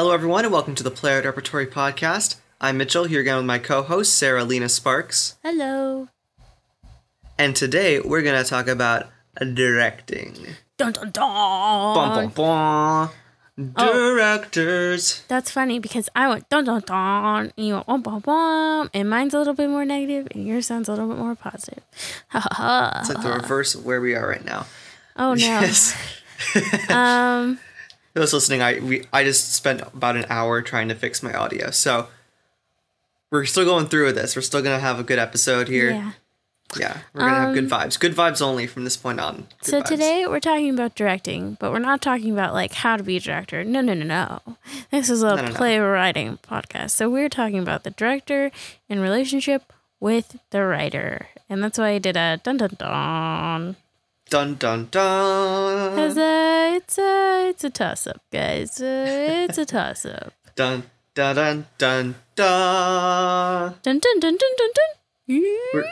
Hello, everyone, and welcome to the Player Repertory Podcast. I'm Mitchell, here again with my co host, Sarah Lena Sparks. Hello. And today we're going to talk about directing. Dun dun dun. Bum, bum, bum. Oh. Directors. That's funny because I went dun dun dun, and you went bum bum bum, and mine's a little bit more negative, and yours sounds a little bit more positive. Ha ha ha. It's like the reverse of where we are right now. Oh no. Yes. Um. Those listening, I we I just spent about an hour trying to fix my audio, so we're still going through with this. We're still gonna have a good episode here. Yeah. Yeah, we're gonna have good um, vibes. Good vibes only from this point on. Good So vibes. today we're talking about directing, but we're not talking about like how to be a director. No, no, no, no. This is a No, no, no. playwriting podcast. So we're talking about the director in relationship with the writer, and that's why I did a dun dun dun. Dun dun dun uh, it's a it's a toss up, guys. Uh, it's a toss up. dun dun dun dun dun. Dun dun dun dun dun dun.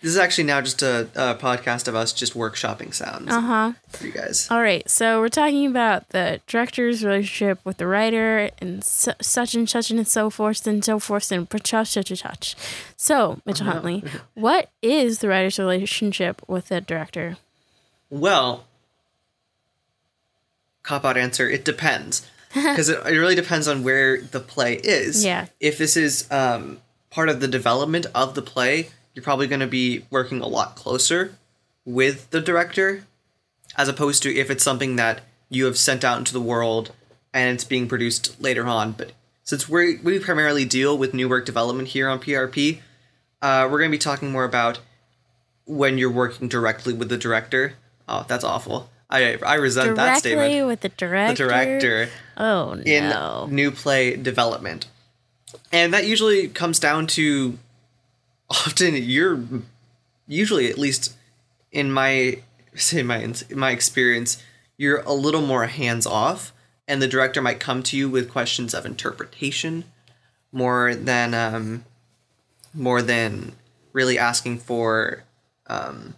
This is actually now just a, a podcast of us just workshopping sounds Uh huh. for you guys. All right, so we're talking about the director's relationship with the writer and su- such and such and so forth and so forth and such such and such. So, Mitchell Huntley, what is the writer's relationship with the director? Well, cop out answer. It depends because it, it really depends on where the play is. Yeah. If this is um, part of the development of the play, you're probably going to be working a lot closer with the director, as opposed to if it's something that you have sent out into the world and it's being produced later on. But since we we primarily deal with new work development here on PRP, uh, we're going to be talking more about when you're working directly with the director. Oh, that's awful. I I resent that Directly statement. with the The director. director Oh in new play development. And that usually comes down to often you're usually at least in my in my in my experience you're a little more hands off and the director might come to you with questions of interpretation more than um more than really asking for um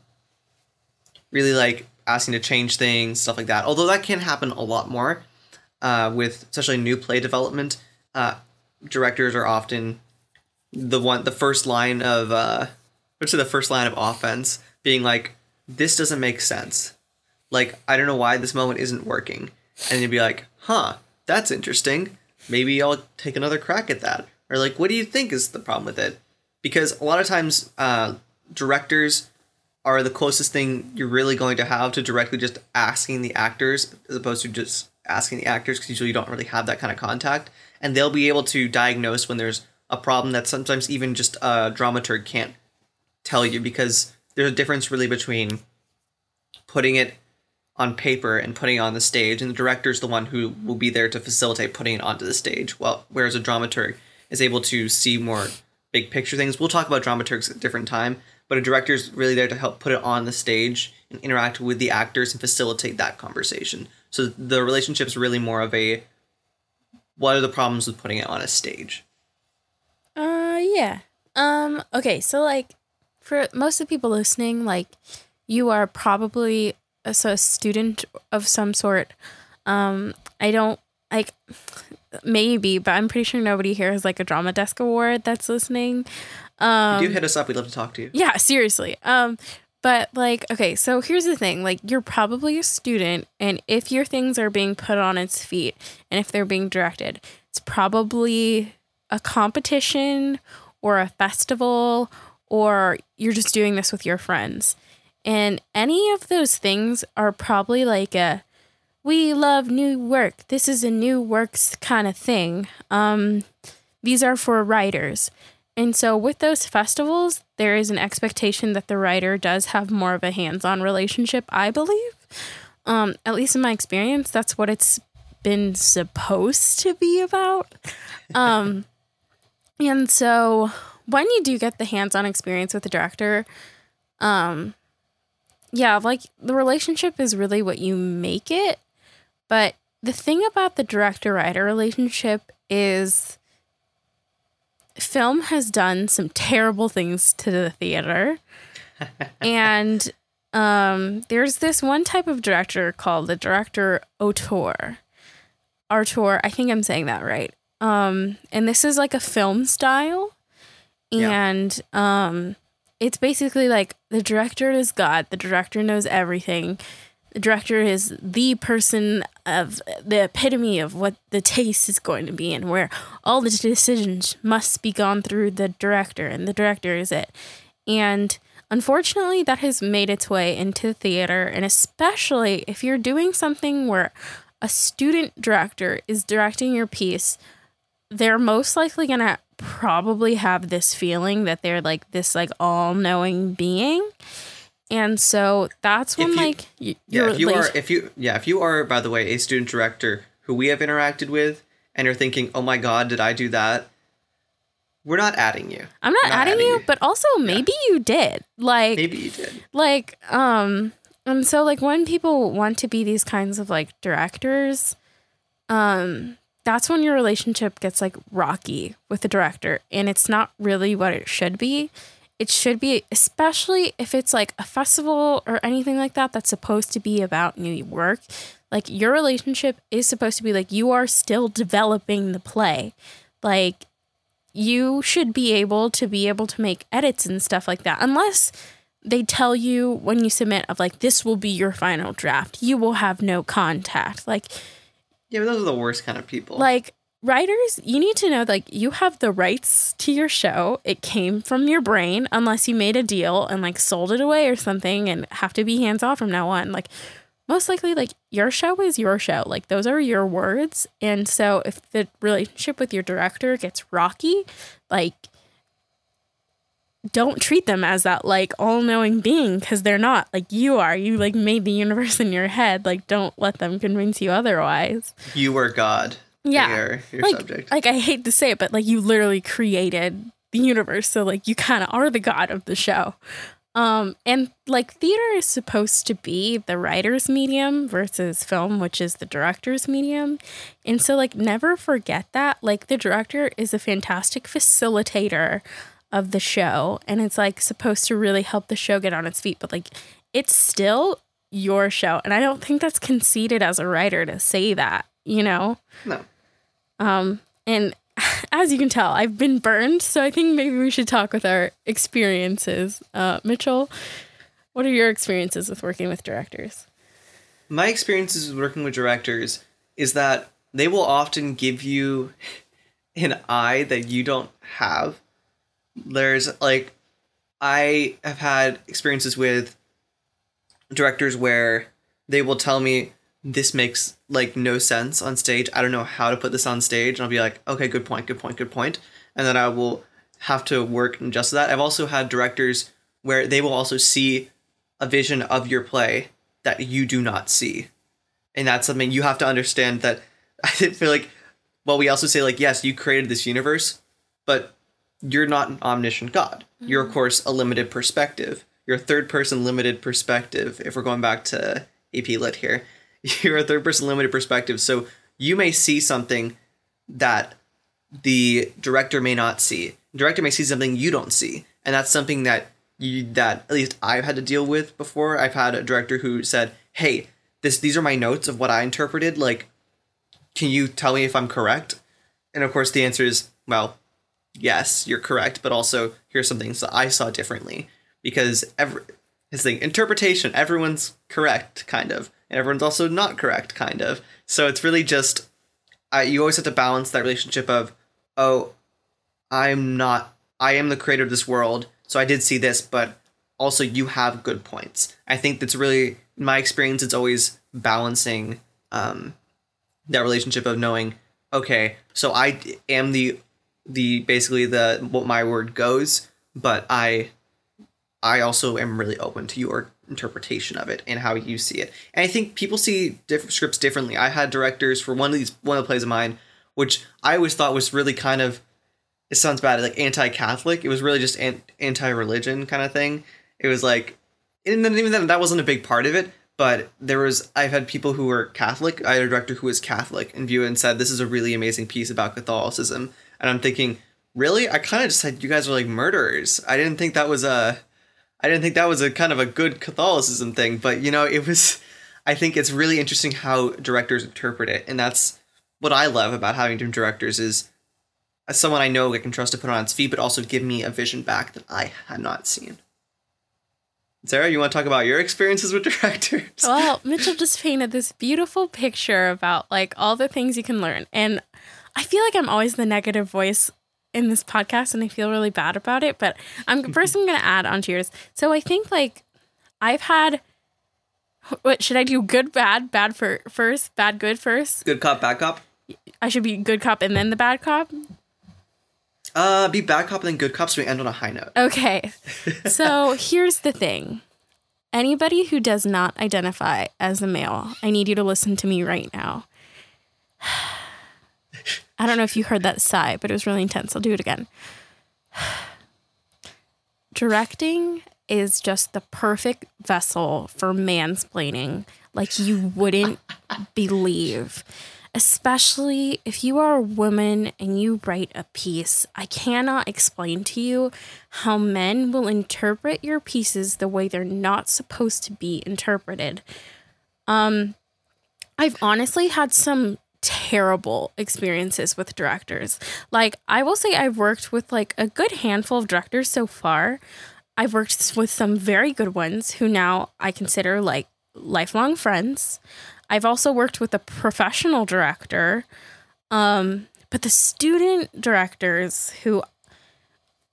really like asking to change things stuff like that although that can happen a lot more uh, with especially new play development, uh, directors are often the one the first line of uh, say the first line of offense being like, "This doesn't make sense." Like I don't know why this moment isn't working, and you'd be like, "Huh, that's interesting. Maybe I'll take another crack at that." Or like, "What do you think is the problem with it?" Because a lot of times, uh, directors are the closest thing you're really going to have to directly just asking the actors as opposed to just asking the actors because usually you don't really have that kind of contact. And they'll be able to diagnose when there's a problem that sometimes even just a dramaturg can't tell you because there's a difference really between putting it on paper and putting it on the stage and the director's the one who will be there to facilitate putting it onto the stage well whereas a dramaturg is able to see more big picture things. We'll talk about dramaturgs at a different time but a director's really there to help put it on the stage and interact with the actors and facilitate that conversation so the relationship's really more of a what are the problems with putting it on a stage Uh, yeah. Um, okay, so like for most of the people listening, like you are probably a, so a student of some sort. Um, I don't like maybe, but I'm pretty sure nobody here has like a drama desk award that's listening. Um, do hit us up we'd love to talk to you yeah, seriously. Um, but like, okay, so here's the thing: like, you're probably a student, and if your things are being put on its feet, and if they're being directed, it's probably a competition or a festival, or you're just doing this with your friends. And any of those things are probably like a we love new work. This is a new works kind of thing. Um, these are for writers. And so with those festivals, there is an expectation that the writer does have more of a hands-on relationship, I believe. Um, at least in my experience, that's what it's been supposed to be about. Um, and so when you do get the hands-on experience with the director, um, yeah, like the relationship is really what you make it. But the thing about the director writer relationship is film has done some terrible things to the theater. and um, there's this one type of director called the director auteur. Artur. I think I'm saying that right. Um, and this is like a film style, Yeah. and um, it's basically like the director is God. The director knows everything. Director is the person of the epitome of what the taste is going to be, and where all the decisions must be gone through the director, and the director is it. And unfortunately, that has made its way into the theater, and especially if you're doing something where a student director is directing your piece, they're most likely gonna probably have this feeling that they're like this like all-knowing being. And so that's when you- like y- Yeah, if you are if you yeah, if you are by the way a student director who we have interacted with and you're thinking, "Oh my god, did I do that?" We're not adding you. I'm not, not adding, adding you, you. but also maybe you did. Like Maybe you did. like um and so like when people want to be these kinds of like directors um that's when your relationship gets like rocky with the director and it's not really what it should be it should be especially if it's like a festival or anything like that that's supposed to be about new work like your relationship is supposed to be like you are still developing the play. Like you should be able to be able to make edits and stuff like that unless they tell you when you submit of like this will be your final draft. You will have no contact. Like Yeah, but those are the worst kind of people. like writers you need to know like you have the rights to your show. It came from your brain unless you made a deal and like sold it away or something and have to be hands off from now on. Like most likely like your show is your show. Like those are your words. And so if the relationship with your director gets rocky like don't treat them as that like all-knowing being because they're not. Like you are. You like made the universe in your head. Like don't let them convince you otherwise. You are God. Yeah. Your, your like, subject. like I hate to say it, but like you literally created the universe, so like you kind of are the god of the show. Um, and like theater is supposed to be the writer's medium versus film, which is the director's medium. And so like never forget that. Like the director is a fantastic facilitator of the show and it's like supposed to really help the show get on its feet, but like it's still your show. And I don't think that's conceited as a writer to say that, you know? no. Um, and as you can tell, I've been burned, so I think maybe we should talk with our experiences. Uh, Mitchell, what are your experiences with working with directors? My experiences with working with directors is that they will often give you an eye that you don't have. There's like I have had experiences with directors where they will tell me this makes like no sense on stage. I don't know how to put this on stage. And I'll be like, okay, good point, good point, good point. And then I will have to work and adjust to that. I've also had directors where they will also see a vision of your play that you do not see. And that's something you have to understand that I feel like well, we also say like, yes, you created this universe, but you're not an omniscient God. You're of mm-hmm. course a limited perspective. You're a third person limited perspective. If we're going back to AP Lit here, you're a third person limited perspective. So you may see something that the director may not see. director may see something you don't see, and that's something that you that at least I've had to deal with before. I've had a director who said, "Hey, this these are my notes of what I interpreted. Like, can you tell me if I'm correct?" And of course, the answer is, "Well, yes, you're correct, but also here's some things that I saw differently because every his thing interpretation everyone's correct kind of and everyone's also not correct kind of. So it's really just I, you always have to balance that relationship of oh i'm not i am the creator of this world so i did see this but also you have good points. I think that's really in my experience it's always balancing um that relationship of knowing okay so I am the the basically the what my word goes but i I also am really open to your interpretation of it and how you see it. And I think people see different scripts differently. I had directors for one of these one of the plays of mine, which I always thought was really kind of it sounds bad, like anti-Catholic. It was really just an, anti-religion kind of thing. It was like, and then even then that wasn't a big part of it. But there was I've had people who were Catholic. I had a director who was Catholic and view it and said this is a really amazing piece about Catholicism. And I'm thinking, really? I kind of just said you guys are like murderers. I didn't think that was a I didn't think that was a kind of a good Catholicism thing, but you know, it was. I think it's really interesting how directors interpret it, and that's what I love about having different directors is as someone I know I can trust to put on its feet, but also give me a vision back that I had not seen. Sarah, you want to talk about your experiences with directors? Well, Mitchell just painted this beautiful picture about like all the things you can learn. And I feel like I'm always the negative voice in this podcast and I feel really bad about it, but I'm first I'm going to add on to yours. So I think like I've had what should I do good bad bad for first, bad good first? Good cop, bad cop? I should be good cop and then the bad cop? Uh, be bad cop and then good cop so we end on a high note. Okay. So here's the thing. Anybody who does not identify as a male, I need you to listen to me right now. I don't know if you heard that sigh, but it was really intense. I'll do it again. Directing is just the perfect vessel for mansplaining like you wouldn't believe. Especially if you are a woman and you write a piece, I cannot explain to you how men will interpret your pieces the way they're not supposed to be interpreted. Um, I've honestly had some terrible experiences with directors. Like, I will say I've worked with like a good handful of directors so far. I've worked with some very good ones who now I consider like lifelong friends. I've also worked with a professional director. Um, but the student directors who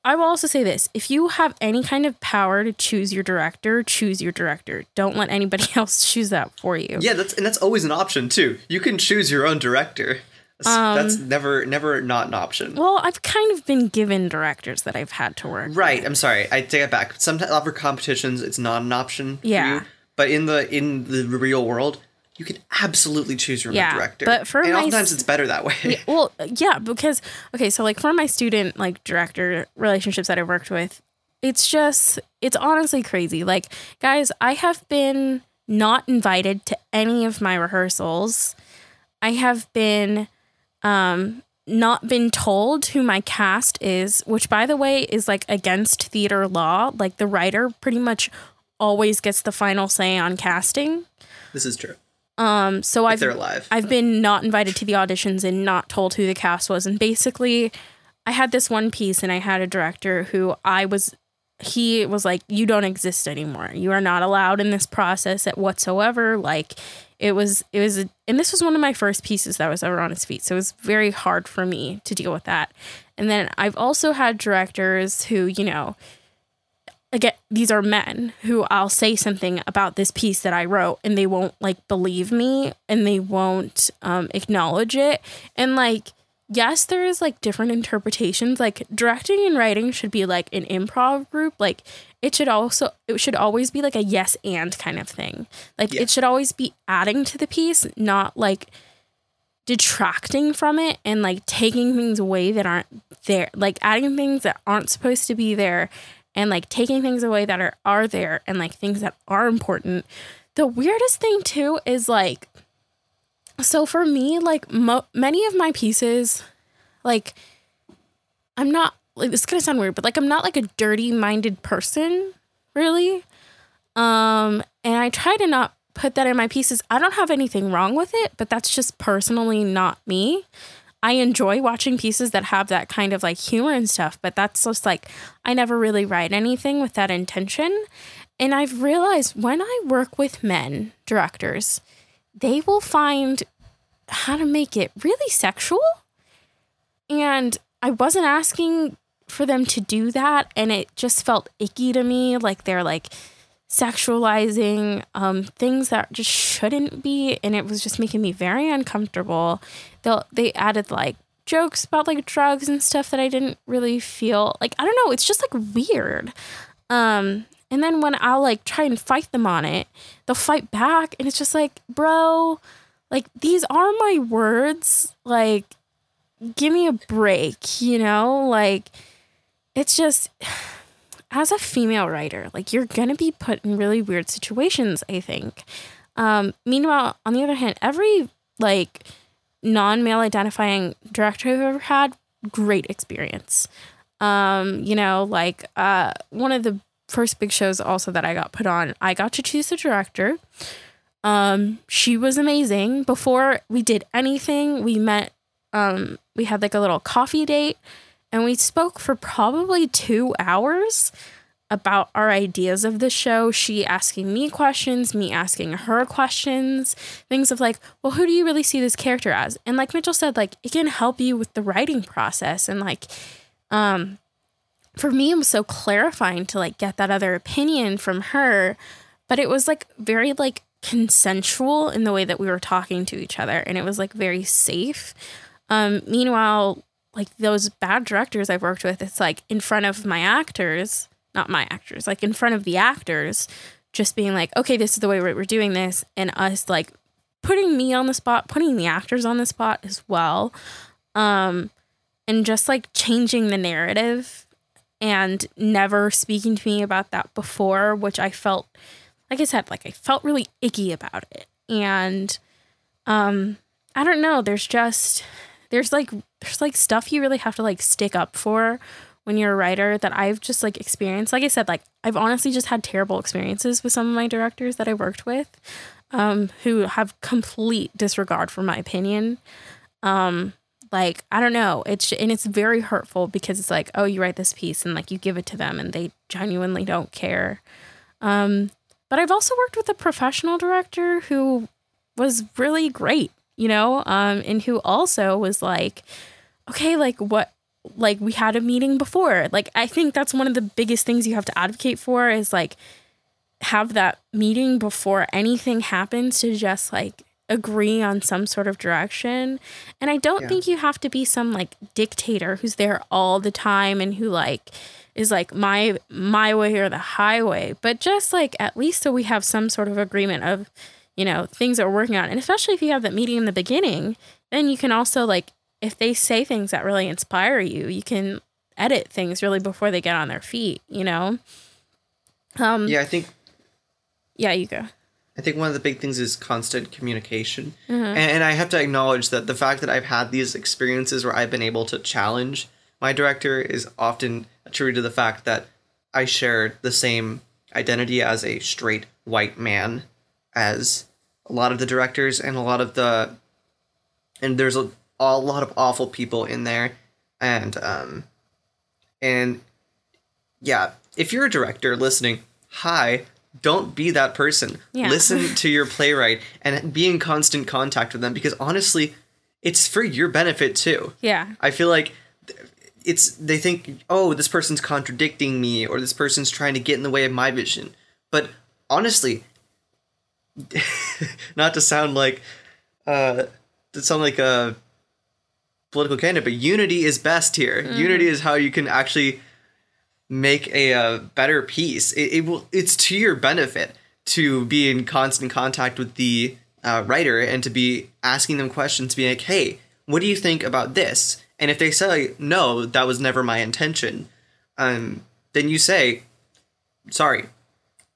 I will also say this if you have any kind of power to choose your director, choose your director. Don't let anybody else choose that for you. Yeah, that's and that's always an option too. You can choose your own director. That's, um, that's never never not an option. Well, I've kind of been given directors that I've had to work. Right. With. I'm sorry. I take it back. Sometimes for competitions, it's not an option. Yeah. But in the in the real world, you can absolutely choose your yeah, own director. But for and my, oftentimes it's better that way. Yeah, well, yeah, because okay, so like for my student like director relationships that I worked with, it's just it's honestly crazy. Like, guys, I have been not invited to any of my rehearsals. I have been um not been told who my cast is, which by the way is like against theater law. Like the writer pretty much always gets the final say on casting. This is true. Um, so if I've they're alive. I've been not invited to the auditions and not told who the cast was. And basically, I had this one piece, and I had a director who I was. He was like, "You don't exist anymore. You are not allowed in this process at whatsoever." Like, it was it was, a, and this was one of my first pieces that was ever on his feet. So it was very hard for me to deal with that. And then I've also had directors who, you know, again these are men who I'll say something about this piece that I wrote and they won't like believe me and they won't um, acknowledge it. And like yes there is like different interpretations. Like directing and writing should be like an improv group. Like it should also it should always be like a yes and kind of thing. Like Yeah. it should always be adding to the piece not like detracting from it and like taking things away that aren't there like adding things that aren't supposed to be there and like taking things away that are are there and like things that are important. The weirdest thing too is like so for me like mo- many of my pieces like i'm not like this is gonna sound weird but like i'm not like a dirty minded person really. Um and i try to not put that in my pieces. I don't have anything wrong with it but that's just personally not me i enjoy watching pieces that have that kind of like humor and stuff but that's just like i never really write anything with that intention. And i've realized when i work with men directors they will find how to make it really sexual. And i wasn't asking for them to do that and it just felt icky to me like they're like sexualizing um, things that just shouldn't be and it was just making me very uncomfortable they they added like jokes about like drugs and stuff that i didn't really feel like i don't know it's just like weird. Um and then when i'll like try and fight them on it they'll fight back and it's just like bro like these are my words like give me a break you know? Like it's just as a female writer like you're gonna be put in really weird situations i think. Um meanwhile on the other hand every like non-male identifying director i've ever had great experience um you know like uh one of the first big shows also that i got put on i got to choose the director Um, she was amazing. Before we did anything, we met. Um, we had like a little coffee date, and we spoke for probably two hours about our ideas of the show. She asking me questions, me asking her questions, things of like, well, who do you really see this character as? And like Mitchell said, like it can help you with the writing process and like um for me it was so clarifying to like get that other opinion from her, but it was like very like consensual in the way that we were talking to each other and it was like very safe. Um meanwhile, like those bad directors I've worked with, it's like in front of my actors not my actors, like in front of the actors, just being like, okay, this is the way we're doing this, and us like putting me on the spot, putting the actors on the spot as well, um, and just like changing the narrative and never speaking to me about that before, which I felt, like I said, like I felt really icky about it, and um, I don't know, there's just there's like there's like stuff you really have to like stick up for when you're a writer that I've just like experienced. Like I said, like I've honestly just had terrible experiences with some of my directors that I worked with um, who have complete disregard for my opinion. Um, like I don't know, it's and it's very hurtful because it's like, oh, you write this piece and like you give it to them and they genuinely don't care. Um, but I've also worked with a professional director who was really great, you know, um, and who also was like, okay, like what like we had a meeting before. Like I think that's one of the biggest things you have to advocate for is like have that meeting before anything happens to just like agree on some sort of direction. And I don't yeah. think you have to be some like dictator who's there all the time and who like is like my my way or the highway, but just like at least so we have some sort of agreement of you know things that we're working on. And especially if you have that meeting in the beginning, then you can also like if they say things that really inspire you, you can edit things really before they get on their feet, you know? Um, yeah, I think. Yeah, you go. I think one of the big things is constant communication. Mm-hmm. And, and I have to acknowledge that the fact that I've had these experiences where I've been able to challenge my director is often attributed to the fact that I shared the same identity as a straight white man as a lot of the directors and a lot of the and there's a a lot of awful people in there, and um, and yeah, if you're a director listening, hi, don't be that person. Yeah. Listen to your playwright and be in constant contact with them because honestly, it's for your benefit too. Yeah. I feel like it's they think, "Oh, this person's contradicting me or this person's trying to get in the way of my vision." But honestly, not to sound like uh to sound like a political candidate, but unity is best here. Mm-hmm. Unity is how you can actually make a, uh, better piece. It, it, will. It's to your benefit to be in constant contact with the uh, writer and to be asking them questions, being like, "Hey, what do you think about this?" And if they say, "No, that was never my intention," um, then you say, "Sorry,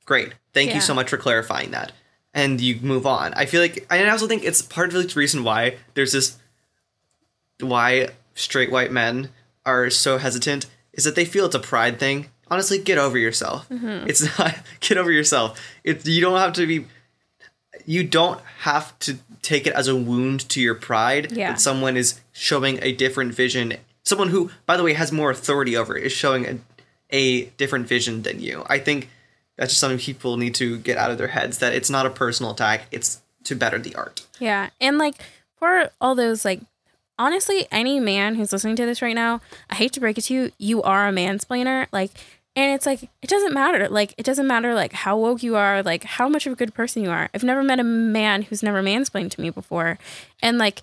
great, thank yeah. you so much for clarifying that," and you move on. I feel like, I also think it's part of the reason why there's this why straight white men are so hesitant is that they feel it's a pride thing. Honestly, get over yourself. Mm-hmm. It's not get over yourself. It you don't have to be you don't have to take it as a wound to your pride yeah. that someone is showing a different vision. Someone who, by the way, has more authority over it is showing a, a different vision than you. I think that's just something people need to get out of their heads that it's not a personal attack, it's to better the art. Yeah. And like for all those like honestly, any man who's listening to this right now, I hate to break it to you, you are a mansplainer. Like, and it's like, it doesn't matter. Like, it doesn't matter, like, how woke you are, like, how much of a good person you are. I've never met a man who's never mansplained to me before. And, like,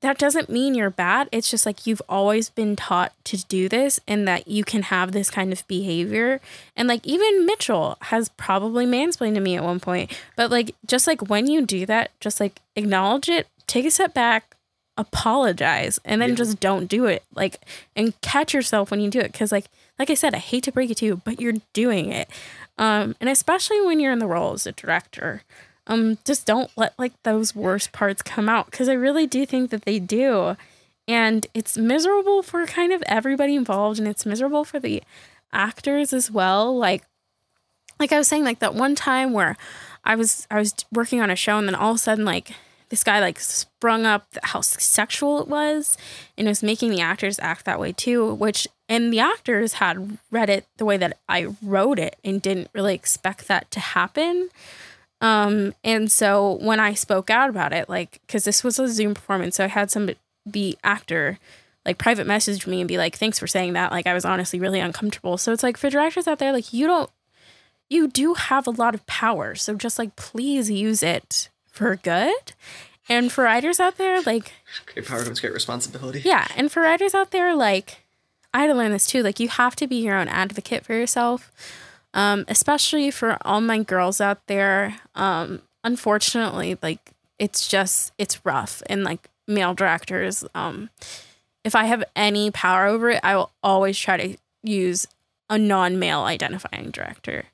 that doesn't mean you're bad. It's just like you've always been taught to do this and that you can have this kind of behavior. And like even Mitchell has probably mansplained to me at one point. But like just like when you do that, just like acknowledge it, take a step back, apologize and then yeah. just don't do it like and catch yourself when you do it because like like i said i hate to break it to you but you're doing it. Um and especially when you're in the role as a director um just don't let like those worst parts come out because i really do think that they do. And it's miserable for kind of everybody involved and it's miserable for the actors as well. Like like i was saying like that one time where I was I was working on a show and then all of a sudden like this guy like sprung up how sexual it was and it was making the actors act that way too which and the actors had read it the way that I wrote it and didn't really expect that to happen. Um and so when I spoke out about it like cuz this was a Zoom performance so I had some the actor like private message me and be like thanks for saying that. Like I was honestly really uncomfortable. So it's like for directors out there like you don't you do have a lot of power. So just like please use it for good. And for writers out there, like great power comes great responsibility. Yeah. And for writers out there, like I had to learn this too. Like you have to be your own advocate for yourself. Um, especially for all my girls out there. Um, unfortunately, like it's just it's rough and like male directors, um, if I have any power over it, I will always try to use a non-male identifying director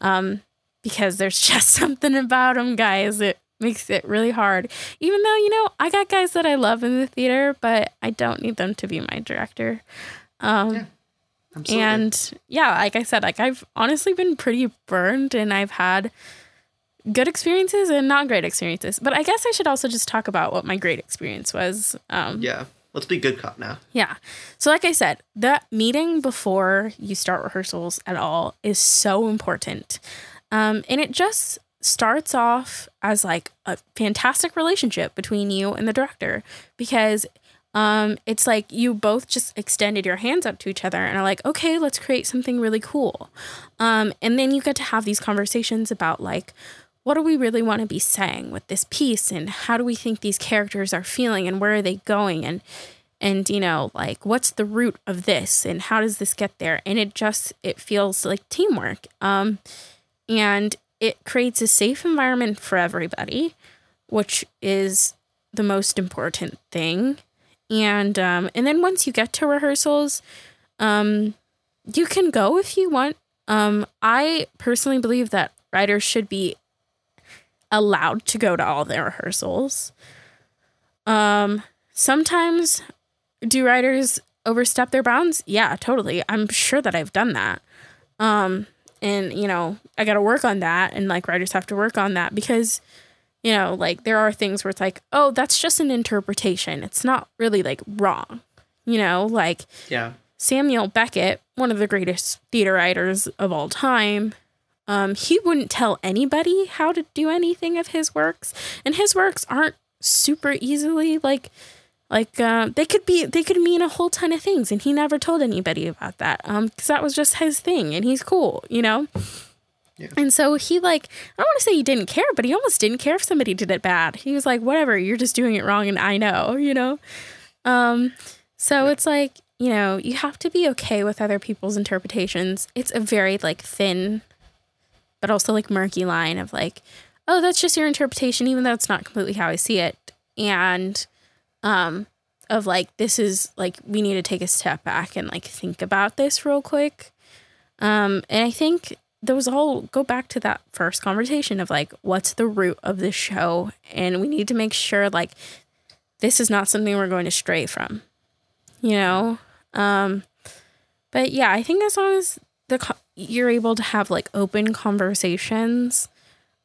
um, because there's just something about them guys that makes it really hard even though you know i got guys that i love in the theater but i don't need them to be my director um, yeah, and yeah like i said like i've honestly been pretty burned and i've had good experiences and not great experiences but i guess i should also just talk about what my great experience was um, yeah Let's be good cop now. Yeah. So, like I said, that meeting before you start rehearsals at all is so important. Um, and it just starts off as like a fantastic relationship between you and the director because um, it's like you both just extended your hands up to each other and are like, okay, let's create something really cool. Um, and then you get to have these conversations about like, what do we really want to be saying with this piece and how do we think these characters are feeling and where are they going and and you know like what's the root of this and how does this get there and it just it feels like teamwork um and it creates a safe environment for everybody which is the most important thing and um and then once you get to rehearsals um you can go if you want um i personally believe that writers should be allowed to go to all their rehearsals. Um, sometimes do writers overstep their bounds? Yeah, totally. I'm sure that I've done that. Um, and you know, I got to work on that and like writers have to work on that because you know, like there are things where it's like, "Oh, that's just an interpretation. It's not really like wrong." You know, like Yeah. Samuel Beckett, one of the greatest theater writers of all time, um, he wouldn't tell anybody how to do anything of his works, and his works aren't super easily like like uh, they could be they could mean a whole ton of things, and he never told anybody about that um because that was just his thing, and he's cool, you know. Yeah. And so he like I don't want to say he didn't care, but he almost didn't care if somebody did it bad. He was like, whatever, you're just doing it wrong, and I know, you know. Um, so yeah. it's like you know you have to be okay with other people's interpretations. It's a very like thin but also like murky line of like, oh, that's just your interpretation, even though it's not completely how I see it. And um of like this is like we need to take a step back and like think about this real quick. Um and I think those all go back to that first conversation of like what's the root of the show and we need to make sure like this is not something we're going to stray from. You know? Um but yeah, I think as long as the you're able to have like open conversations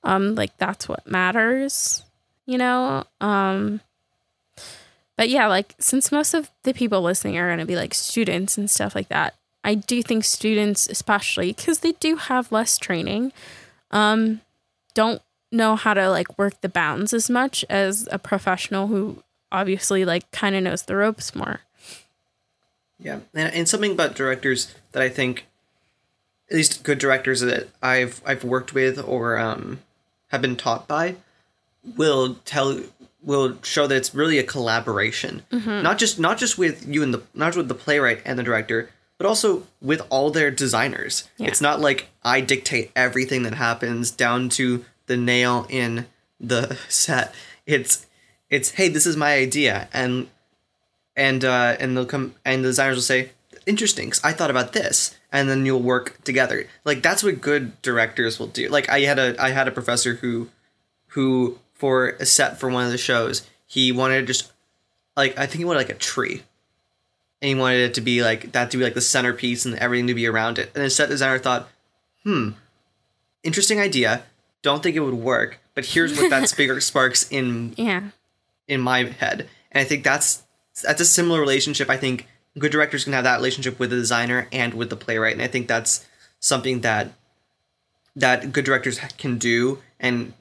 um like that's what matters you know um but yeah like since most of the people listening are going to be like students and stuff like that i do think students especially because they do have less training um don't know how to like work the bounds as much as a professional who obviously like kind of knows the ropes more. Yeah and, and something about directors that i think at least good directors that I've I've worked with or um, have been taught by will tell will show that it's really a collaboration mm-hmm. not just not just with you and the not just with the playwright and the director but also with all their designers yeah. it's not like i dictate everything that happens down to the nail in the set it's it's hey this is my idea and and uh and they'll come and the designers will say interesting because i thought about this and then you'll work together. Like that's what good directors will do. Like I had a I had a professor who who for a set for one of the shows, he wanted just like I think he wanted like a tree. And he wanted it to be like that to be like the centerpiece and everything to be around it. And the set designer thought, hmm, interesting idea. don't think it would work, but here's what that speaker sparks in Yeah. in my head. And I think that's that's a similar relationship. I think good directors can have that relationship with the designer and with the playwright, and I think that's something that that good directors can do and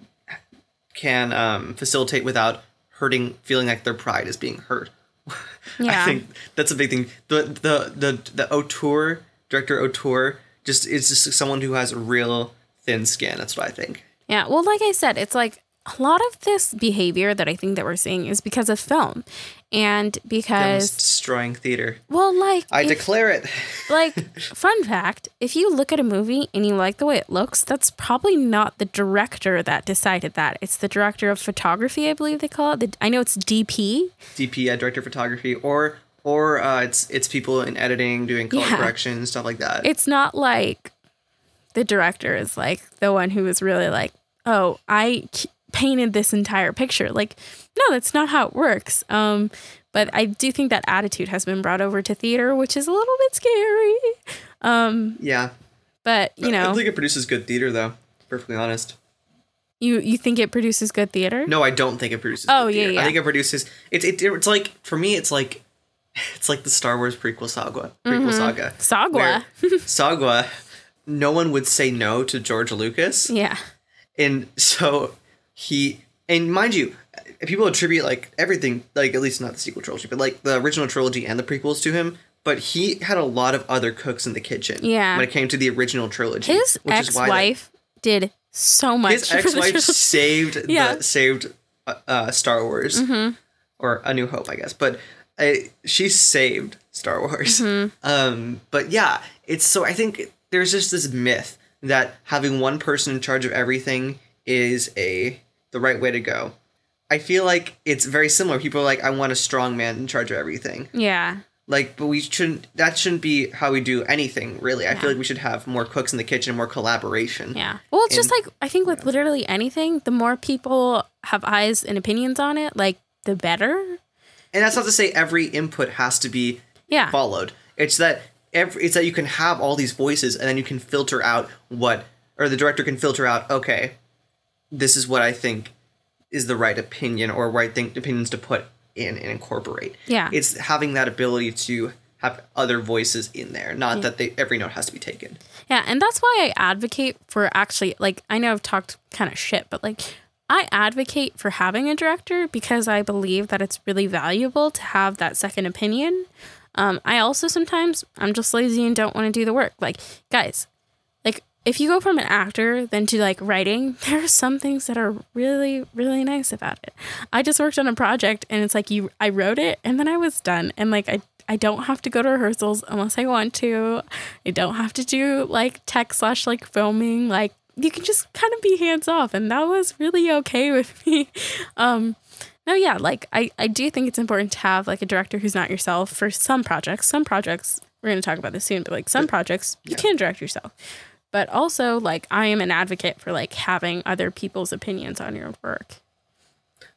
can um, facilitate without hurting, feeling like their pride is being hurt. Yeah. I think that's a big thing. The the the the auteur director auteur just is just someone who has real thin skin. That's what I think. Yeah. Well, like I said, it's like a lot of this behavior that I think that we're seeing is because of film. And because, destroying theater. well, like, I if- declare it. like, fun fact if you look at a movie and you like the way it looks, that's probably not the director that decided that. It's the director of photography, I believe they call it. The, I know it's DP. DP, uh, director of photography, or or uh, it's it's people in editing doing color Yeah. correction stuff like that. It's not like the director is like the one who was really like, oh, I painted this entire picture. Like, no, that's not how it works. Um, but I do think that attitude has been brought over to theater, which is a little bit scary. Um, yeah, but you know I don't think it produces good theater though. Perfectly honest. you you think it produces good theater? No, I don't think it produces. Oh, good yeah, theater. yeah. I think it produces. It's it, it's like for me, it's like it's like the Star Wars prequel saga. Prequel saga. Sagwa. where Sagwa. No one would say no to George Lucas. Yeah. and so he and mind you people attribute like everything like at least not the sequel trilogy but like the original trilogy and the prequels to him but he had a lot of other cooks in the kitchen Yeah. when it came to the original trilogy His which is why that- ex-wife did so much. his ex-wife saved Yeah. Mm-hmm. the saved uh, uh, star wars or a new hope i guess but uh, she saved star wars Mm-hmm. um but yeah it's so i think there's just this myth that having one person in charge of everything is a the right way to go i feel like it's very similar people are like i want a strong man in charge of everything Yeah. like but we shouldn't that shouldn't be how we do anything really i Yeah. feel like we should have more cooks in the kitchen more collaboration Yeah. Well, it's just like I think with literally anything, the more people have eyes and opinions on it, like the better. and that's not to say every input has to be Yeah. followed. It's that every, it's that you can have all these voices and then you can filter out what or the director can filter out, okay, this is what I think is the right opinion or right thing opinions to put in and incorporate. Yeah. It's having that ability to have other voices in there, not that they every note has to be taken. Yeah, and that's why I advocate for actually like I know I've talked kind of shit, but like I advocate for having a director because I believe that it's really valuable to have that second opinion. Um, I also sometimes I'm just lazy and don't want to do the work. Like, guys, if you go from an actor then to like writing, there are some things that are really, really nice about it. I just worked on a project and it's like you I wrote it and then I was done. And like I I don't have to go to rehearsals unless I want to. I don't have to do like tech slash like filming. Like you can just kind of be hands off and that was really okay with me. Um no, yeah, like I, I do think it's important to have like a director who's not yourself for some projects. Some projects we're gonna talk about this soon, but like some projects you can direct yourself. But also like I am an advocate for like having other people's opinions on your work.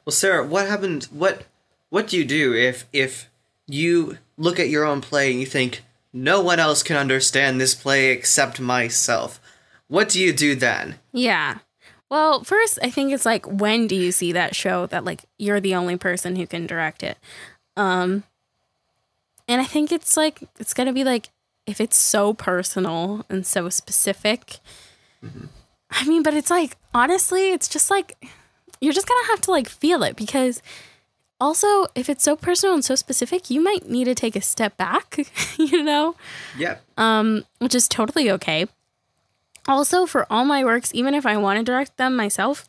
Well, Sarah, what happens? What what do you do if if you look at your own play and you think no one else can understand this play except myself? What do you do then? Yeah. Well, first, I think it's like when do you see that show that like you're the only person who can direct it? Um and I think it's like it's going to be like if it's so personal and so specific. I mean, but it's like honestly, it's just like you're just to have to like feel it because also if it's so personal and so specific, you might need to take a step back, you know? Yeah. um, which is totally okay. Also, for all my works, even if I want to direct them myself,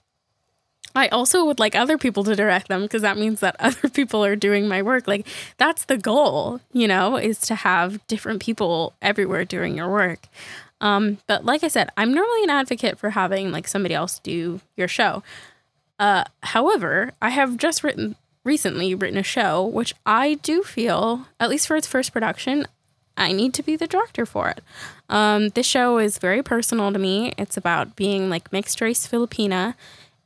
I also would like other people to direct them because that means that other people are doing my work. Like, that's the goal, you know, is to have different people everywhere doing your work. Um, but like I said, I'm normally an advocate for having like somebody else do your show. Uh, however, I have just written recently written a show which I do feel, at least for its first production, I need to be the director for it. Um, this show is very personal to me. It's about being like mixed race Filipina,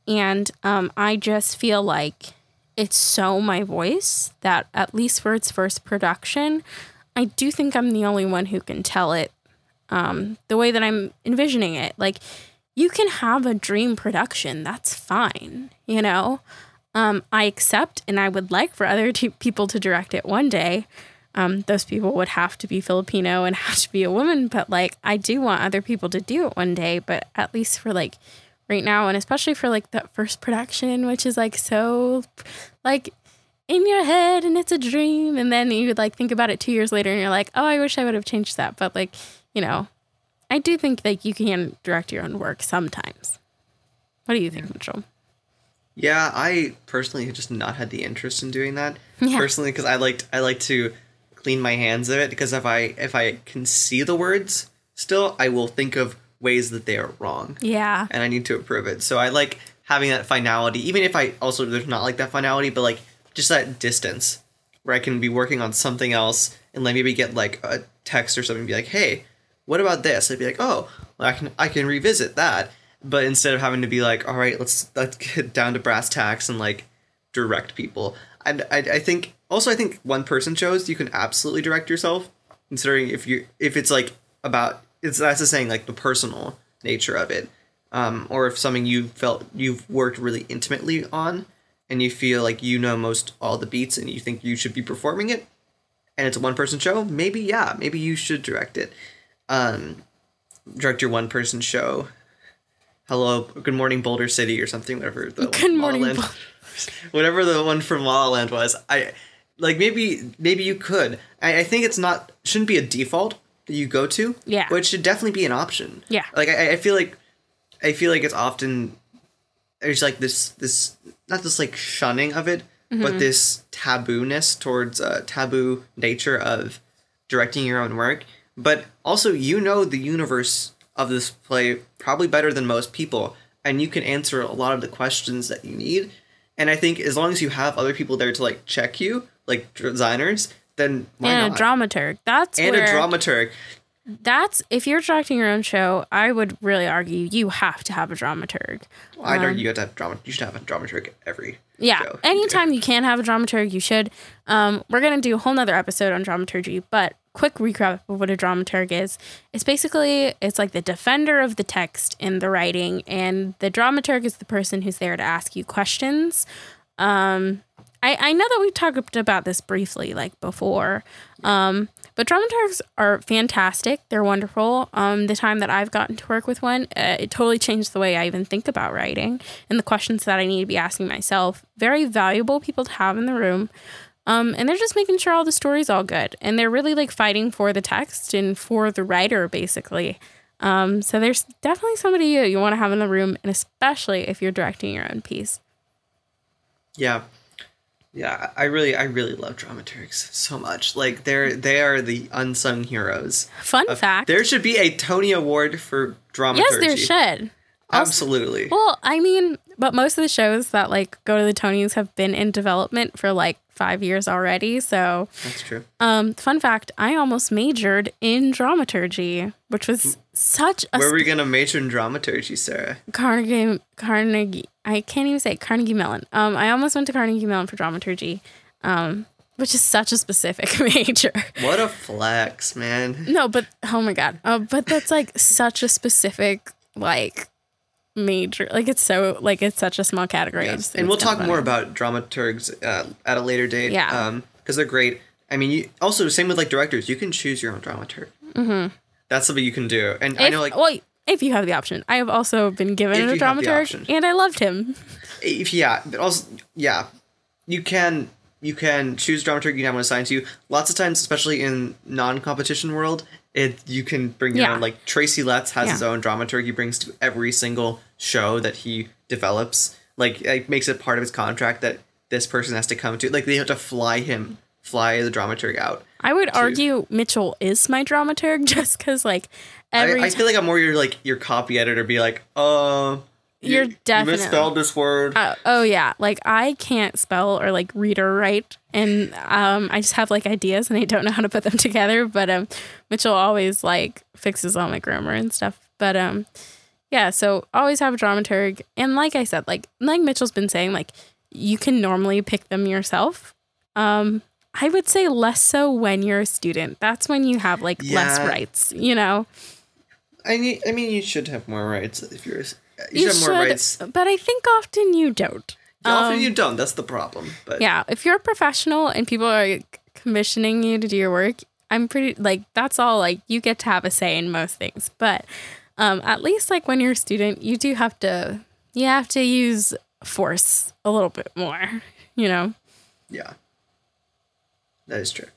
and um, I just feel like it's so my voice that at least for its first production, I do think I'm the only one who can tell it um, the way that I'm envisioning it. Like you can have a dream production. That's fine, you know? Um, I accept and I would like for other t- people to direct it one day. Um, those people would have to be Filipino and have to be a woman, but like I do want other people to do it one day, but at least for like right now and especially for like that first production, which is like so like in your head and it's a dream and then you would like think about it two years later and you're like, oh, I wish I would have changed that. But like, you know, I do think like you can direct your own work sometimes. What do you think, Mitchell? Yeah, I personally have just not had the interest in doing that. Yeah. Personally, because I like I like to clean my hands of it. Because if I if I can see the words still, I will think of ways that they are wrong, Yeah. and I need to approve it. So I like having that finality, even if I also there's not like that finality, but like just that distance where I can be working on something else and like maybe get like a text or something, and be like, hey, what about this? I'd be like, oh, well, I can I can revisit that. But instead of having to be like, all right, let's let's get down to brass tacks and like direct people. I, I, I think also I think one person shows you can absolutely direct yourself, considering if you if it's like about it's that's the saying like the personal nature of it, um, or if something you felt you've worked really intimately on, and you feel like you know most all the beats and you think you should be performing it, and it's a one person show, maybe yeah, maybe you should direct it, um, direct your one person show. Hello, good morning, Boulder City, or something. Whatever the Good morning, La La Land- whatever the one from La La Land was. I like maybe maybe you could. I, I think it's not shouldn't be a default that you go to. Yeah. Which should definitely be an option. Yeah. like I, I feel like I feel like it's often there's like this this not this like shunning of it, Mm-hmm. but this taboo-ness towards uh, taboo nature of directing your own work. But also, you know the universe of this play probably better than most people, and you can answer a lot of the questions that you need. And I think as long as you have other people there to like check you, like designers, then why and not? a dramaturg. That's and where a dramaturg. that's if you're directing your own show, I would really argue you have to have a dramaturg. I'd argue you have to have drama. You should have a dramaturg every. Yeah. show. Anytime you can have a dramaturg, you should. Um, we're gonna do a whole nother episode on dramaturgy, but quick recap of what a dramaturg is. It's basically it's like the defender of the text in the writing, and the dramaturg is the person who's there to ask you questions. Um, I, I know that we talked about this briefly, like before. Um, but dramaturgs are fantastic. They're wonderful. Um, the time that I've gotten to work with one, uh, it totally changed the way I even think about writing and the questions that I need to be asking myself. Very valuable people to have in the room. Um, and they're just making sure all the story's all good. And they're really like fighting for the text and for the writer, basically. Um, so there's definitely somebody you, you want to have in the room, and especially if you're directing your own piece. Yeah. Yeah, I really I really love dramaturgs so much. Like they're they are the unsung heroes. Fun of- fact. There should be a Tony Award for dramaturgy. yes, there should. Absolutely. Well, I mean, but most of the shows that like go to the Tonys have been in development for like five years already. So, That's true. um, fun fact: I almost majored in dramaturgy, which was such a Where are we gonna major in dramaturgy, Sarah? Carnegie Carnegie. I can't even say Carnegie Mellon. Um, I almost went to Carnegie Mellon for dramaturgy, um, which is such a specific major. What a flex, man. No, but oh my god. Uh, but that's like such a specific like major. Like it's so like it's such a small category. Just And we'll talk more about dramaturgs uh, at a later date. Yeah. Um, because they're great. I mean, you also same with like directors. You can choose your own dramaturg. Mm-hmm. That's something you can do. And I know, like, well, if you have the option, I have also been given If a dramaturg, and I loved him. if yeah, but also yeah, you can you can choose dramaturg you have one assigned to you. Lots of times, especially in non-competition world, it you can bring your Yeah. own. Like Tracy Letts has Yeah. his own dramaturg he brings to every single show that he develops. Like it makes it part of his contract that this person has to come to. Like they have to fly him, fly the dramaturg out. I would argue Mitchell is my dramaturg just because like every I, I feel like I'm more your like your copy editor. Be like, uh, you- You're you definitely- misspelled this word. Uh, oh yeah, like I can't spell or like read or write, and um, I just have like ideas and I don't know how to put them together. But um, Mitchell always like fixes all my grammar and stuff. But um, yeah, so always have a dramaturg, and like I said, like like Mitchell's been saying, like you can normally pick them yourself. Um, I would say less so when you're a student. That's when you have like less rights, you know. I mean, I mean, you should have more rights if you're. You, You should have more rights. but I think often you don't. Often Um, you don't. That's the problem. But Yeah, if you're a professional and people are commissioning you to do your work, I'm pretty like that's all like you get to have a say in most things. But um at least like when you're a student, you do have to you have to use force a little bit more, you know. Yeah. That is true.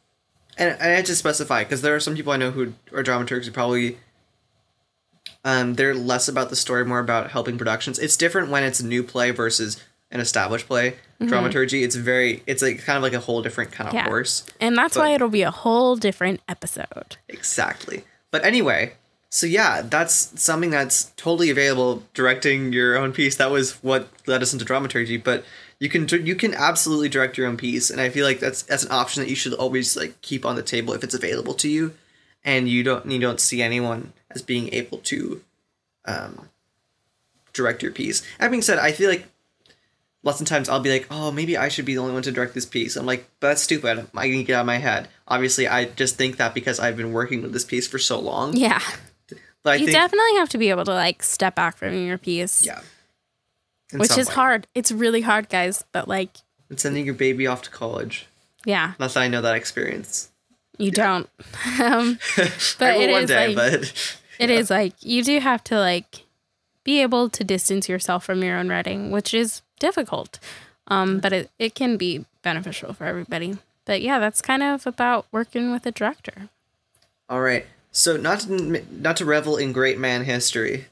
And I had to specify because there are some people I know who are dramaturgs who probably um they're less about the story, more about helping productions. It's different when it's a new play versus an established play. Dramaturgy, it's very it's like kind of like a whole different kind of Mm-hmm. Yeah. horse. And that's But- why it'll be a whole different episode. Exactly. But anyway, so yeah, that's something that's totally available. Directing your own piece. That was what led us into dramaturgy. But you can you can absolutely direct your own piece, and I feel like that's that's an option that you should always like keep on the table if it's available to you, and you don't you don't see anyone as being able to, um, direct your piece. That being said, I feel like lots of times I'll be like, oh, maybe I should be the only one to direct this piece. I'm like, but that's stupid. I can get out of my head. Obviously, I just think that because I've been working with this piece for so long. Yeah. But I you think, definitely have to be able to like step back from your piece. yeah. In Which is way. hard. It's really hard, guys, but like And sending your baby off to college. yeah, Not that I know that experience. you don't. um But it one is, day, like- but It is like you do have to like be able to distance yourself from your own writing, which is difficult. Um, but it, it can be beneficial for everybody. But yeah, that's kind of about working with a director. all right. So not to, not to revel in great man history,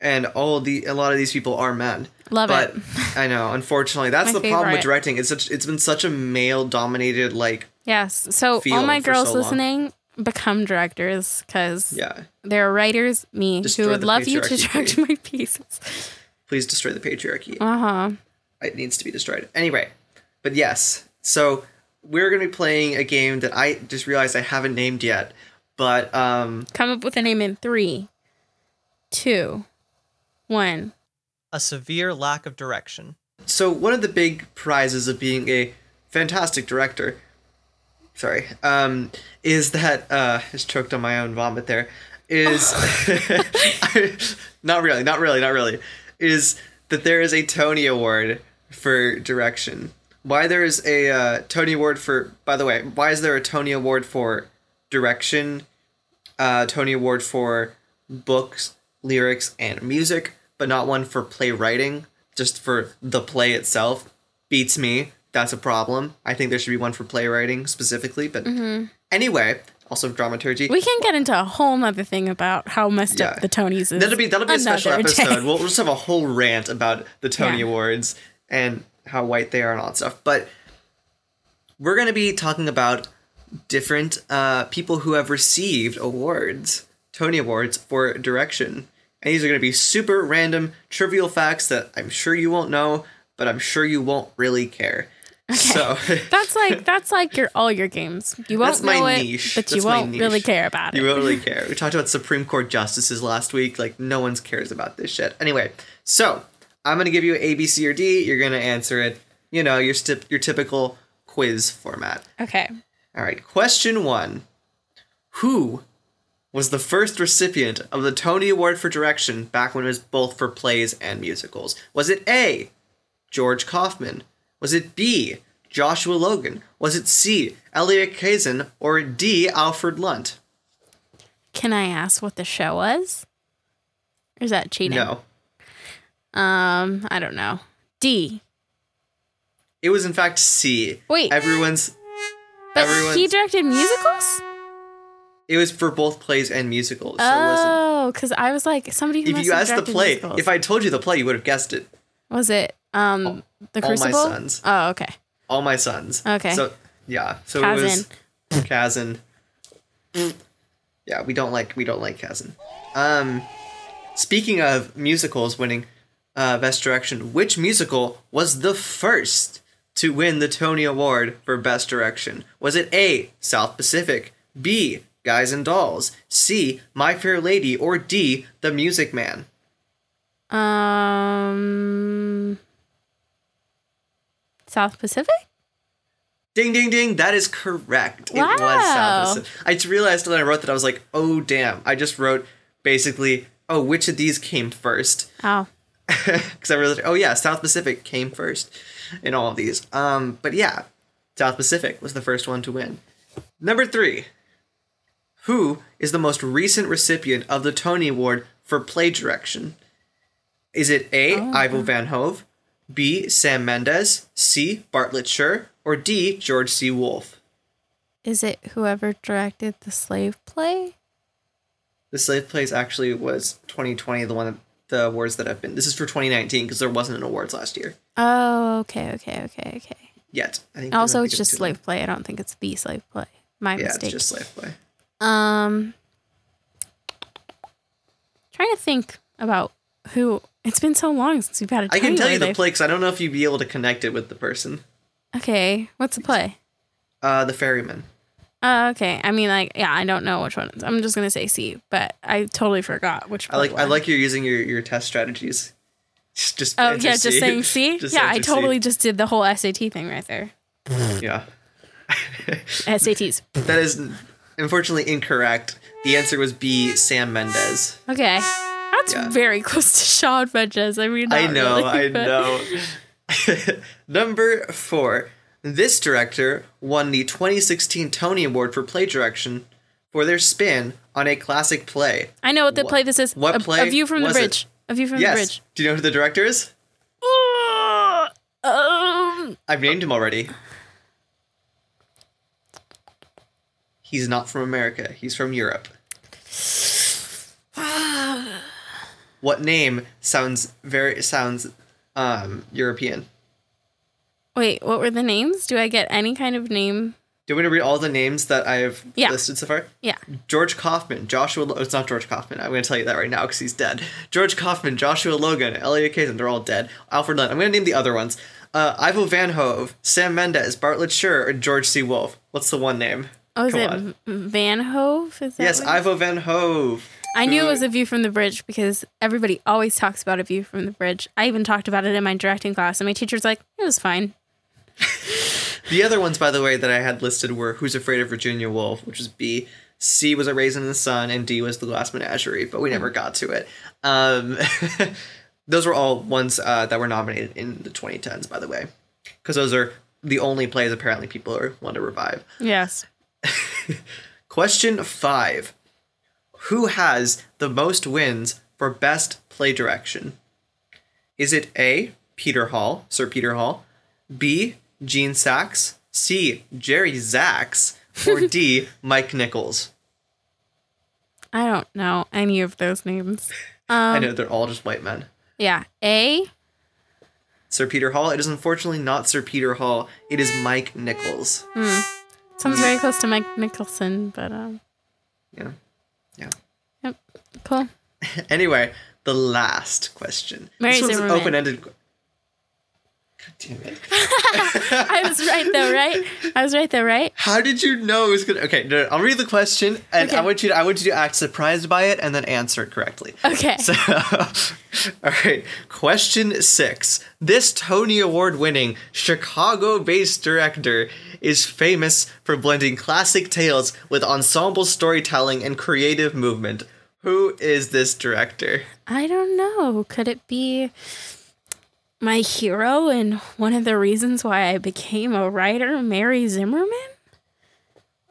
and all the a lot of these people are men. Love but it. I know, unfortunately, that's the problem with directing. It's such it's been such a male dominated like Yes. So all my girls so listening become directors because yeah. there are writers, me, Destroy who would love you to patriarchy, direct please. my pieces. Please destroy the patriarchy. Uh huh. it needs to be destroyed. Anyway, but yes, so we're gonna be playing a game that I just realized I haven't named yet. But um, Come up with a name in three, two, one. A severe lack of direction. so one of the big prizes of being a fantastic director, sorry, um, is that uh, I just choked on my own vomit there. Is not really, not really, not really. Is that there is a Tony Award for direction? Why there is a uh, Tony Award for? By the way, why is there a Tony Award for direction? Uh, Tony Award for books, lyrics, and music, but not one for playwriting, just for the play itself. Beats me. That's a problem. I think there should be one for playwriting specifically, but anyway, also dramaturgy. Mm-hmm. We can get into a whole nother thing about how messed Yeah. up the Tonys is. That'll be that'll be a special episode. day. We'll just have a whole rant about the Tony Yeah. Awards and how white they are and all that stuff. But we're gonna be talking about different uh, people who have received awards, Tony Awards for direction. And these are gonna be super random, trivial facts that I'm sure you won't know, but I'm sure you won't really care. So That's like that's like your all your games. You won't That's my know it, niche. but you That's my won't really care about it. You won't really care. We talked about Supreme Court justices last week. Like, no one cares about this shit. Anyway, so I'm gonna give you A, B, C, or D. You're gonna answer it. You know, your sti- your typical quiz format. Okay. All right. Question one: Who was the first recipient of the Tony Award for direction back when it was both for plays and musicals? Was it A. George Kaufman? Was it B. Joshua Logan? Was it C. Elliot Kazan? Or D. Alfred Lunt? Can I ask what the show was? Or is that cheating? No. Um, I don't know. D. It was in fact C. Wait. Everyone's But everyone's- he directed musicals? it was for both plays and musicals. So Oh, because I was like somebody who if you asked the play, musicals. if I told you the play, you would have guessed it. was it um the All My Crucible? Sons. Oh, okay. All my sons. Okay. So yeah. So it was Kazan. Yeah, we don't like we don't like Kazan. Um, speaking of musicals winning uh, best direction, which musical was the first to win the Tony Award for best direction? Was it A. South Pacific, B. Guys and Dolls, C. My Fair Lady, or D. The Music Man? Um South Pacific? Ding ding ding! That is correct. Wow. It was South Pacific. I just realized when I wrote that I was like, oh damn! I just wrote basically, oh, which of these came first? Oh. Because I realized, oh yeah, South Pacific came first in all of these. Um, but yeah, South Pacific was the first one to win. Number three. Who is the most recent recipient of the Tony Award for play direction? Is it A. Ivo Van Hove, B. Sam Mendes, C. Bartlett Sher, or D. George C. Wolfe? Is it whoever directed the slave play? The slave plays actually was 2020, the one that, the awards that have been. This is for 2019 because there wasn't an awards last year Oh, okay, okay, okay, okay. yet. I think Also, it's just slave play. I don't think it's the slave play. My. Yeah, mistake. it's just slave play. Um, trying to think about who. It's been so long since we've had a. I can tell you the play because I don't know if you'd be able to connect it with the person. Okay, what's the play? Uh, the ferryman. Uh, okay, I mean, like, yeah, I don't know which one. I'm just gonna say C, but I totally forgot which. One I like play I like you're using your, your test strategies. Just, just Oh yeah, just C. saying C. Just yeah, I enter C. totally just did the whole SAT thing right there. Yeah. SATs. that is unfortunately incorrect. The answer was B. Sam Mendes. Okay, that's Yeah. very close to Shawn Mendes. I mean, I know, really, I but- know. Number four. This director won the 2016 Tony Award for play direction for their spin on a classic play. I know what the What- play this is. what a, play a view from the was it? bridge. A view from yes. the bridge. Do you know who the director is? Ugh. um, I've named him already. He's not from America. He's from Europe. What name sounds very sounds um European? wait, what were the names? Do I get any kind of name? Do you want me to read all the names that I've Yeah. listed so far? Yeah. George Kaufman, Joshua. Lo- it's not George Kaufman. I'm going to tell you that right now because he's dead. George Kaufman, Joshua Logan, Elliot Kazan, they're all dead. Alfred Lunt. I'm going to name the other ones. Uh, Ivo Van Hove, Sam Mendes, Bartlett Sher, or George C. Wolfe. What's the one name? Oh, is Come it on. Van Hove? Is that Yes, what it is? Ivo Van Hove. I knew it was a view from the bridge because everybody always talks about a view from the bridge. I even talked about it in my directing class, and my teacher's like, "It was fine." The other ones, by the way, that I had listed were Who's Afraid of Virginia Woolf, which is B. C was A Raisin in the Sun, and D was The Glass Menagerie, but we never got to it. Um, those were all ones uh, that were nominated in the 2010s, by the way, because those are the only plays apparently people are want to revive. Yes. Question five: Who has the most wins for best play direction? Is it A. Peter Hall, Sir Peter Hall, B. Gene Saks, C. Jerry Zaks, or D. Mike Nichols? I don't know any of those names. I Um, know they're all just white men. yeah. A. Sir Peter Hall. It is unfortunately not Sir Peter Hall. It is Mike Nichols. Sounds very close to Mike Nicholson, but um, Yeah. Yeah. yep, cool. Anyway, the last question. Mary this one's Zimmerman. open ended. Damn it. I was right though, right? I was right though, right? How did you know it was gonna? Okay, no, I'll read the question, and I want you to I want you to act surprised by it, and then answer it correctly. Okay. So, all right. Question six. This Tony Award winning Chicago based director is famous for blending classic tales with ensemble storytelling and creative movement. Who is this director? I don't know. Could it be my hero and one of the reasons why I became a writer, Mary Zimmerman?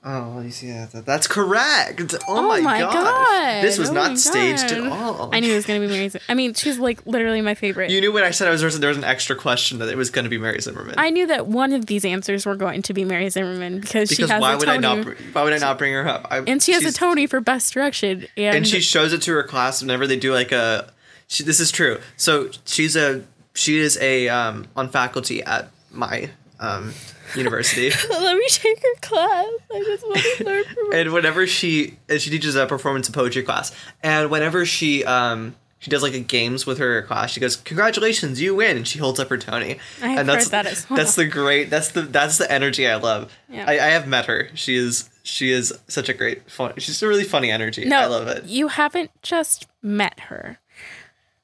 Oh, you see that? That's correct. Oh, Oh my, my god. God. This was Oh not staged at all. I knew it was gonna be Mary. Zim- I mean, she's like literally my favorite. You knew when I said I was there was an extra question that it was going to be Mary Zimmerman. I knew that one of these answers were going to be Mary Zimmerman because, she has why a would Tony, I not? Why would I not bring her up? I, and she has a Tony for best direction, and, and she shows it to her class whenever they do like a. She, this is true. So she's a she is a um on faculty at my um university, let me take her class. I just want to learn from her. and whenever she and she teaches a performance and poetry class, and whenever she um. She does like a games with her class. She goes, "Congratulations, you win!" And she holds up her Tony. I have and that's heard that as well. that's the great. That's the that's the energy I love. Yeah. I, I have met her. She is she is such a great fun. She's a really funny energy. No, I love it. You haven't just met her.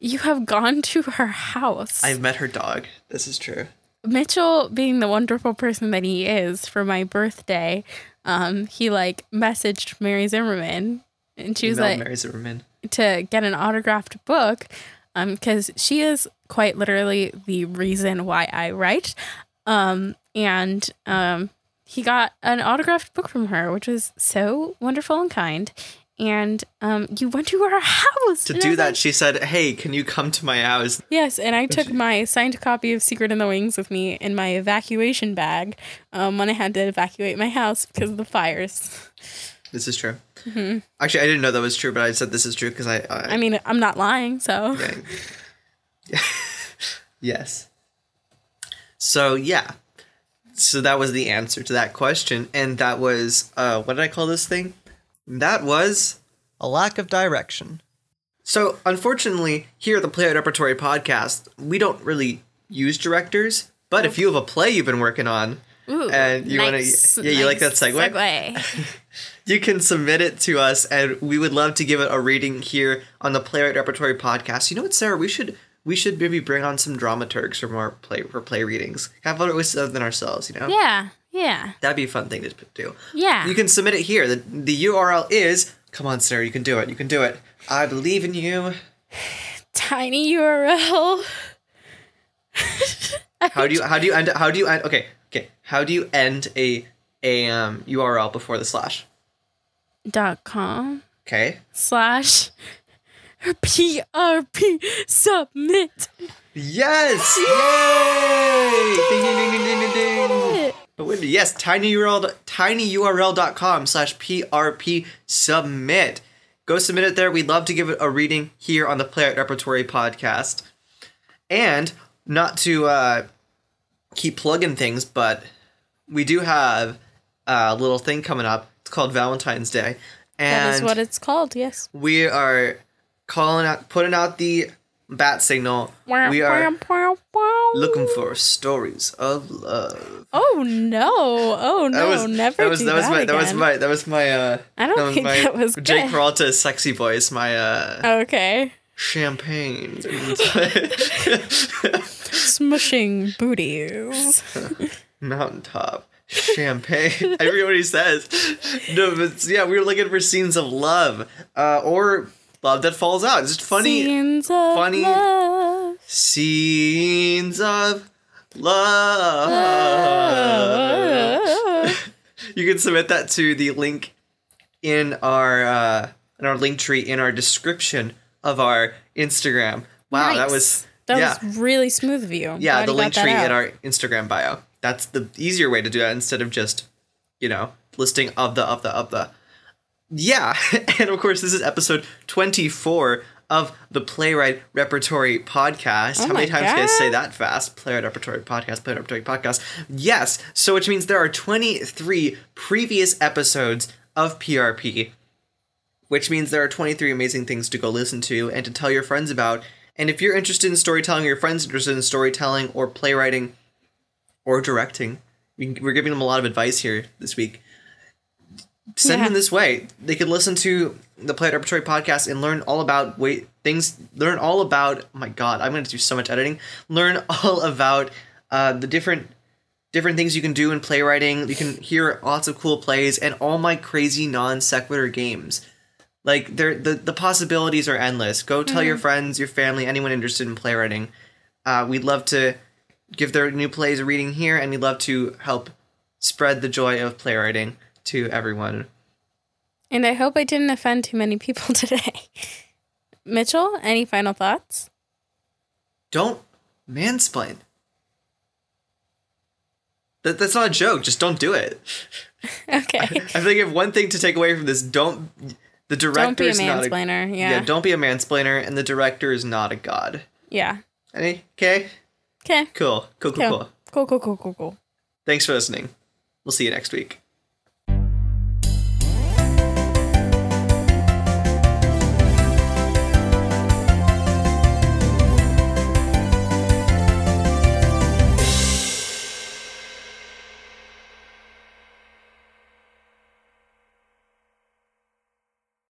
You have gone to her house. I've met her dog. This is true. Mitchell, being the wonderful person that he is, for my birthday, um, he like messaged Mary Zimmerman, and she was Email like, Mary Zimmerman. to get an autographed book because she is quite literally the reason why I write. Um, and um, he got an autographed book from her, which was so wonderful and kind. And um, you went to her house To do that, like, she said, "Hey, can you come to my house?" Yes, and I took my signed copy of Secret in the Wings with me in my evacuation bag um, when I had to evacuate my house because of the fires. This is true. Mm-hmm. Actually, I didn't know that was true, but I said this is true because I, I, I mean, I'm not lying, so Yeah. yes. So yeah. So that was the answer to that question, and that was uh, what did I call this thing? That was A lack of direction. so. Unfortunately, here at the Playwright Repertory podcast, we don't really use directors. But if you have a play you've been working on, Ooh, And you wanna- yeah, you like that nice segue? segue. you can submit it to us, and we would love to give it a reading here on the Playwright Repertory podcast. You know what, Sarah? We should we should maybe bring on some dramaturgs for more play for play readings. Have fun with other than ourselves, you know. yeah, yeah, That'd be a fun thing to do. yeah. You can submit it here. The the URL is come on, Sarah, you can do it. You can do it. I believe in you. Tiny URL. How do you how do you end how do you end okay, okay. How do you end a a um URL before the slash? dot com Okay. slash PRP submit. Yes! Yay! Ding ding ding ding ding ding ding. But wait, yes, tinyurl tinyurl.com slash prp submit. Go submit it there. We'd love to give it a reading here on the Playwright Repertory podcast. And not to uh, keep plugging things, but we do have a little thing coming up. It's called Valentine's Day. And That is what it's called. Yes. we are calling out, putting out the bat signal. We are looking for stories of love. Oh no! Oh no! Never that was do that was that my that was my that was my uh I don't that was think my that was Jake. Peralta's sexy voice, my uh Okay. champagne. Smushing booties. Mountaintop. Champagne. I forget what he says. No, but yeah, we were looking for scenes of love. Uh or love that falls out. It's just funny Scenes of funny- love. scenes of love. you can submit that to the link in our uh, in our link tree in our description of our Instagram. Wow, that was That yeah was really smooth of you. yeah Glad the you link tree in our Instagram bio. That's the easier way to do that instead of just you know listing of the of the of the. Yeah, and of course this is episode twenty four of the Playwright Repertory Podcast. Oh How many times can I say that fast? Playwright Repertory Podcast, Playwright Repertory Podcast. Yes, so which means there are twenty three previous episodes of PRP which means there are 23 amazing things to go listen to and to tell your friends about. And if you're interested in storytelling, or your friends interested in storytelling or playwriting or directing, we're giving them a lot of advice here this week. Send Yeah. them this way. They could listen to the Playwright Repertory podcast and learn all about wait things. Learn all about. Oh my god, I'm going to do so much editing. Learn all about uh, the different different things you can do in playwriting. You can hear lots of cool plays and all my crazy non sequitur games. Like there, the the possibilities are endless. Go tell your friends, your family, anyone interested in playwriting. Uh, we'd love to give their new plays a reading here, and we'd love to help spread the joy of playwriting to everyone. And I hope I didn't offend too many people today. Mitchell, any final thoughts? Don't mansplain. That, that's not a joke. Just don't do it. Okay. I think if one thing to take away from this, don't the director Don't be a is not a mansplainer. yeah. Yeah. Don't be a mansplainer, and the director is not a god. Yeah. Any okay? Okay. Cool. Cool. Cool. Cool. Cool. Cool, cool, cool, cool, cool. Thanks for listening. We'll see you next week.